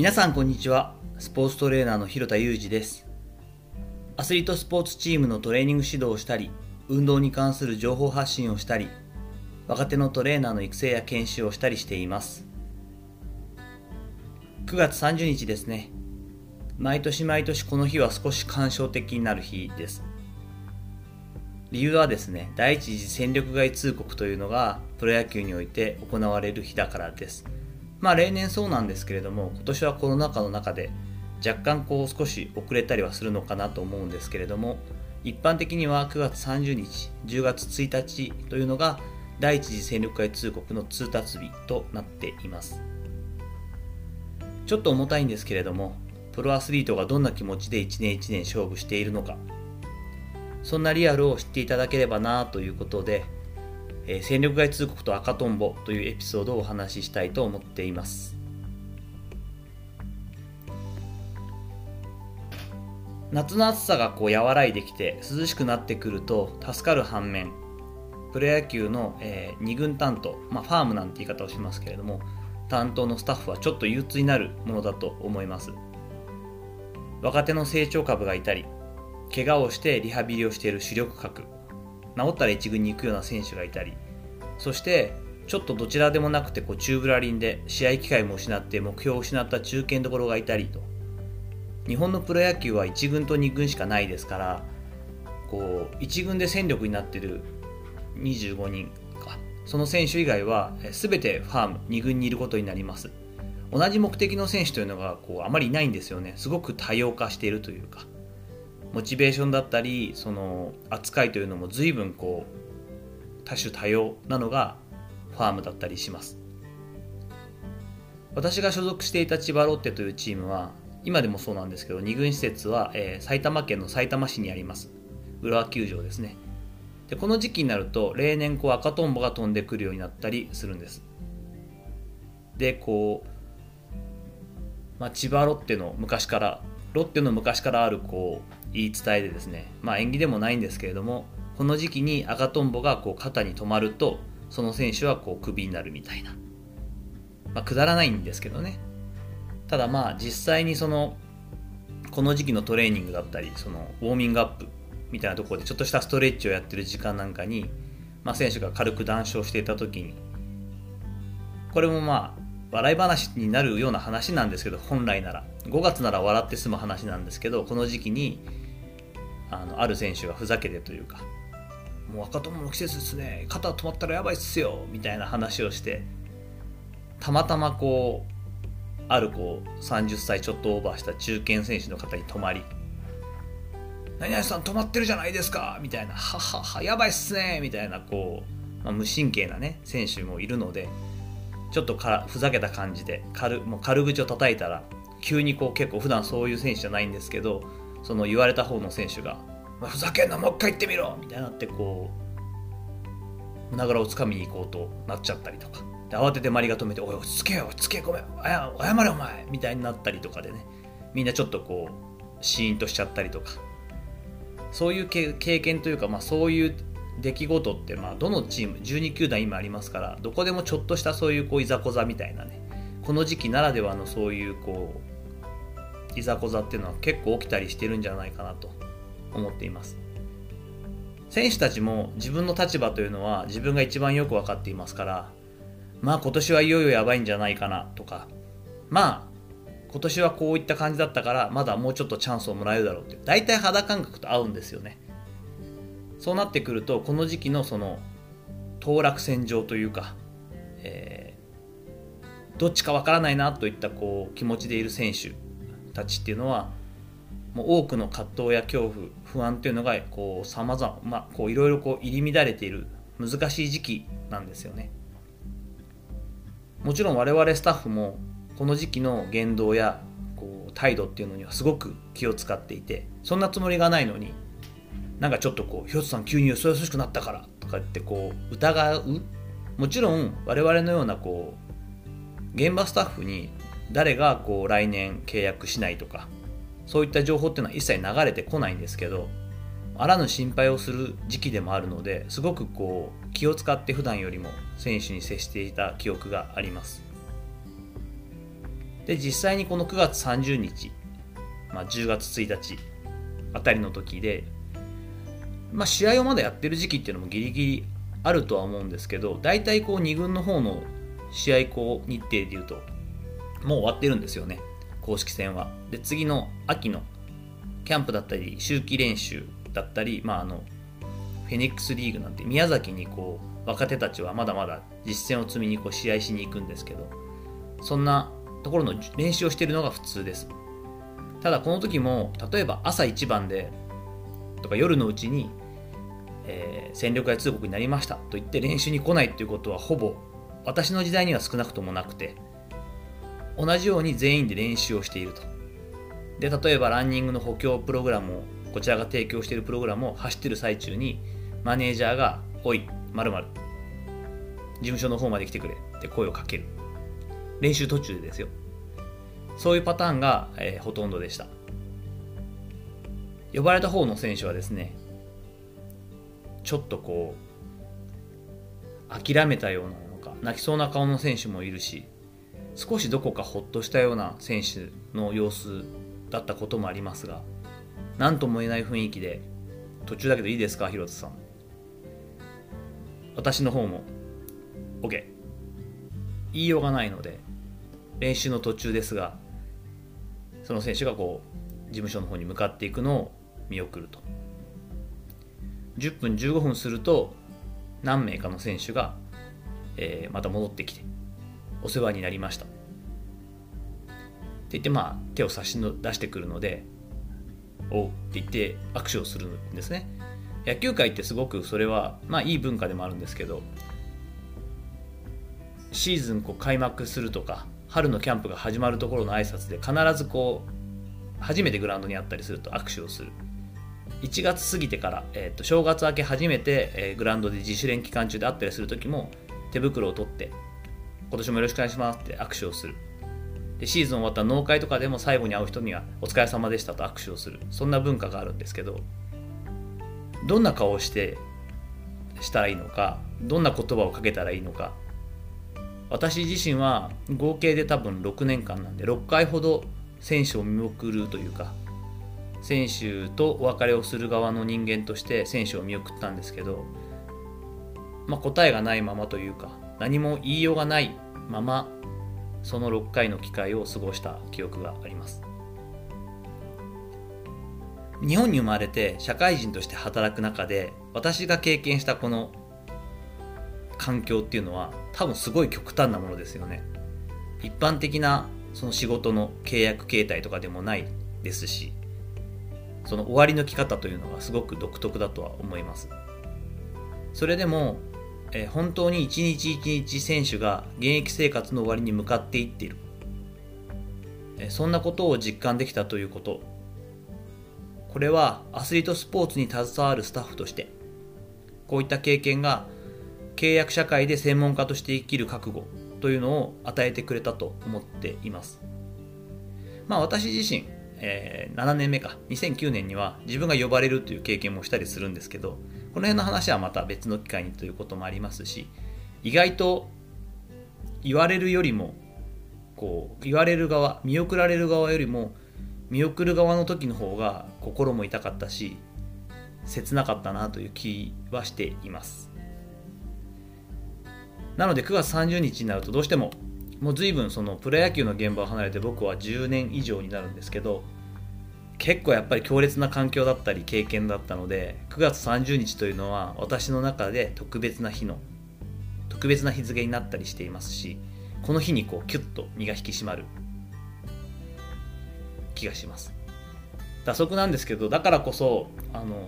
皆さんこんにちは。スポーツトレーナーの広田裕二です。アスリートスポーツチームのトレーニング指導をしたり運動に関する情報発信をしたり若手のトレーナーの育成や研修をしたりしています。9月30日ですね。毎年毎年この日は少し感傷的になる日です。理由はですね第一次戦力外通告というのがプロ野球において行われる日だからです。まあ例年そうなんですけれども今年はコロナ禍の中で若干こう少し遅れたりはするのかなと思うんですけれども一般的には9月30日10月1日というのが第一次戦力外通告の通達日となっています。ちょっと重たいんですけれどもプロアスリートがどんな気持ちで1年1年勝負しているのかそんなリアルを知っていただければなということで、えー、戦力外通告と赤とんぼというエピソードをお話ししたいと思っています。夏の暑さがこう和らいできて涼しくなってくると助かる反面プロ野球の、えー、2軍担当、まあ、ファームなんて言い方をしますけれども担当のスタッフはちょっと憂鬱になるものだと思います。若手の成長株がいたり怪我をしてリハビリをしている主力格。治ったら1軍に行くような選手がいたりそしてちょっとどちらでもなくてこう宙ぶらりんで試合機会も失って目標を失った中堅どころがいたりと。日本のプロ野球は1軍と2軍しかないですからこう1軍で戦力になっている25人か。その選手以外は全てファーム2軍にいることになります。同じ目的の選手というのがこうあまりいないんですよね。すごく多様化しているというか。モチベーションだったりその扱いというのも随分こう多種多様なのがファームだったりします。私が所属していた千葉ロッテというチームは今でもそうなんですけど2軍施設は、えー、埼玉県の埼玉市にあります。浦和球場ですね。でこの時期になると例年こう赤とんぼが飛んでくるようになったりするんです。でこう、まあ、千葉ロッテの昔からロッテの昔からあるこう言い伝えでですね、まあ、縁起でもないんですけれどもこの時期に赤とんぼがこう肩に止まるとその選手はこうクビになるみたいな、まあ、くだらないんですけどね。ただまあ実際にそのこの時期のトレーニングだったりそのウォーミングアップみたいなところでちょっとしたストレッチをやってる時間なんかに、まあ、選手が軽く談笑していた時にこれもまあ笑い話になるような話なんですけど本来なら。5月なら笑って済む話なんですけどこの時期にあのある選手がふざけてというかもう赤友の季節ですね肩止まったらやばいっすよみたいな話をしてたまたまこうあるこう30歳ちょっとオーバーした中堅選手の方に止まり「何々さん止まってるじゃないですか」みたいな「はははやばいっすね」みたいなこう、まあ、無神経なね選手もいるのでちょっとかふざけた感じで軽もう軽口を叩いたら急にこう結構普段そういう選手じゃないんですけどその言われた方の選手が「ふざけんなもう一回言ってみろ!」みたいになってこう胸ぐらをつかみに行こうとなっちゃったりとか。で慌てて周りが止めて「おい落ち着けよ落ち着けごめん謝れお前」みたいになったりとかでね。みんなちょっとこうシーンとしちゃったりとか。そういう経験というか、まあ、そういう出来事って、まあ、どのチーム12球団今ありますからどこでもちょっとしたそういうこういざこざみたいなね。この時期ならではのそういうこういざこざっていうのは結構起きたりしてるんじゃないかなと思っています。選手たちも自分の立場というのは自分が一番よく分かっていますからまあ今年はいよいよやばいんじゃないかなとかまあ今年はこういった感じだったからまだもうちょっとチャンスをもらえるだろうって大体肌感覚と合うんですよね。そうなってくるとこの時期のその当落線上というか、えー、どっちかわからないなといったこう気持ちでいる選手たちっていうのはもう多くの葛藤や恐怖不安っていうのがこう様々まあこういろいろこう入り乱れている難しい時期なんですよね。もちろん我々スタッフもこの時期の言動やこう態度っていうのにはすごく気を使っていてそんなつもりがないのになんかちょっとこう「ひろとさん急によそよそしくなったから」とか言ってこう疑う。もちろん我々のようなこう現場スタッフに誰がこう来年契約しないとかそういった情報っていうのは一切流れてこないんですけどあらぬ心配をする時期でもあるのですごくこう気を使って普段よりも選手に接していた記憶があります。で実際にこの9月30日、まあ、10月1日あたりの時で、まあ、試合をまだやってる時期っていうのもギリギリあるとは思うんですけど大体こう2軍の方の試合こう日程でいうともう終わってるんですよね。公式戦は。で次の秋のキャンプだったり秋季練習だったり、まあ、あのフェニックスリーグなんて宮崎にこう若手たちはまだまだ実践を積みにこう試合しに行くんですけどそんなところの練習をしているのが普通です。ただこの時も例えば朝一番でとか夜のうちに、えー、戦力外通告になりましたと言って練習に来ないということはほぼ私の時代には少なくともなくて同じように全員で練習をしていると。で例えばランニングの補強プログラムをこちらが提供しているプログラムを走ってる最中にマネージャーが「おいまる事務所の方まで来てくれ」って声をかける。練習途中でですよ。そういうパターンが、えー、ほとんどでした。呼ばれた方の選手はですねちょっとこう諦めたようなのか泣きそうな顔の選手もいるし少しどこかほっとしたような選手の様子だったこともありますが何とも言えない雰囲気で途中だけどいいですか？広田さん。私の方も OK 言いようがないので練習の途中ですがその選手がこう事務所の方に向かっていくのを見送ると。10分15分すると何名かの選手が、えー、また戻ってきてお世話になりました。って言ってまあ手を差し出してくるのでおうって言って握手をするんですね。野球界ってすごくそれはまあいい文化でもあるんですけどシーズンこう開幕するとか春のキャンプが始まるところの挨拶で必ずこう初めてグラウンドにあったりすると握手をする。1月過ぎてから、えー、と正月明け初めて、えー、グラウンドで自主練期間中であったりする時も手袋を取って今年もよろしくお願いしますって握手をする。でシーズン終わった農会とかでも最後に会う人にはお疲れ様でしたと握手をする。そんな文化があるんですけどどんな顔をしてしたらいいのかどんな言葉をかけたらいいのか。私自身は合計で多分6年間なんで6回ほど選手を見送るというか選手とお別れをする側の人間として選手を見送ったんですけど、まあ、答えがないままというか何も言いようがないままその6回の機会を過ごした記憶があります。日本に生まれて社会人として働く中で私が経験したこの環境っていうのは多分すごい極端なものですよね。一般的なその仕事の契約形態とかでもないですしその終わりの来方というのがすごく独特だとは思います。それでも、え、本当に一日一日選手が現役生活の終わりに向かっていっている、え、そんなことを実感できたということ。これはアスリートスポーツに携わるスタッフとしてこういった経験が契約社会で専門家として生きる覚悟というのを与えてくれたと思っています。まあ私自身、えー、7年目か、2009年には自分が呼ばれるという経験もしたりするんですけど、この辺の話はまた別の機会にということもありますし、意外と言われるよりも、こう、言われる側、見送られる側よりも、見送る側の時の方が心も痛かったし、切なかったなという気はしています。なので9月30日になるとどうしてももう随分そのプロ野球の現場を離れて僕は10年以上になるんですけど結構やっぱり強烈な環境だったり経験だったので9月30日というのは私の中で特別な日の特別な日付になったりしていますしこの日にこうキュッと身が引き締まる気がします。打足なんですけどだからこそあの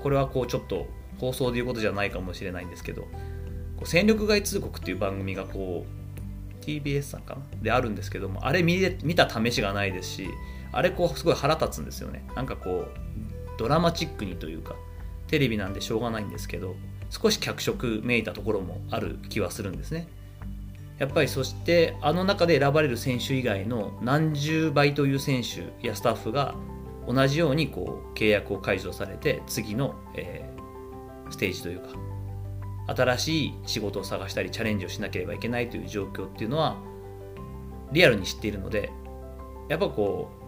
これはこうちょっと放送で言うことじゃないかもしれないんですけどこう戦力外通告っていう番組がこう TBS さんかな？であるんですけどもあれ見見た試しがないですしあれこうすごい腹立つんですよね。なんかこうドラマチックにというかテレビなんでしょうがないんですけど少し脚色めいたところもある気はするんですね。やっぱりそしてあの中で選ばれる選手以外の何十倍という選手やスタッフが同じようにこう契約を解除されて次の、えー、ステージというか新しい仕事を探したりチャレンジをしなければいけないという状況っていうのはリアルに知っているのでやっぱこう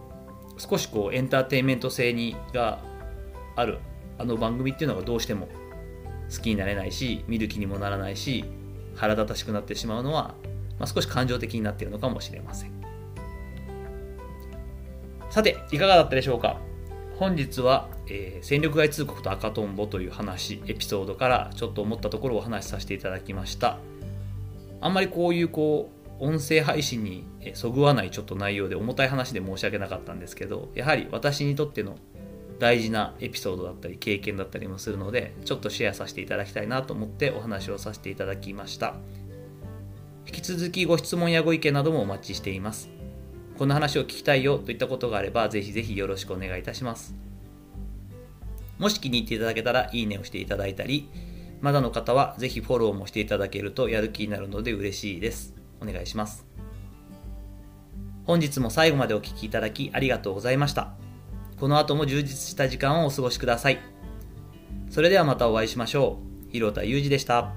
少しこうエンターテインメント性にがあるあの番組っていうのがどうしても好きになれないし見る気にもならないし腹立たしくなってしまうのは、まあ、少し感情的になっているのかもしれません。さていかがだったでしょうか？本日は、えー、戦力外通告と赤とんぼという話エピソードからちょっと思ったところをお話しさせていただきました。あんまりこういうこう音声配信にそぐわないちょっと内容で重たい話で申し訳なかったんですけどやはり私にとっての大事なエピソードだったり経験だったりもするのでちょっとシェアさせていただきたいなと思ってお話をさせていただきました。引き続きご質問やご意見などもお待ちしています。こんな話を聞きたいよといったことがあればぜひぜひよろしくお願いいたします。もし気に入っていただけたらいいねをしていただいたりまだの方はぜひフォローもしていただけるとやる気になるので嬉しいです。お願いします本日も最後までお聴きいただきありがとうございましたこの後も充実した時間をお過ごしください。それではまたお会いしましょう。広田裕二でした。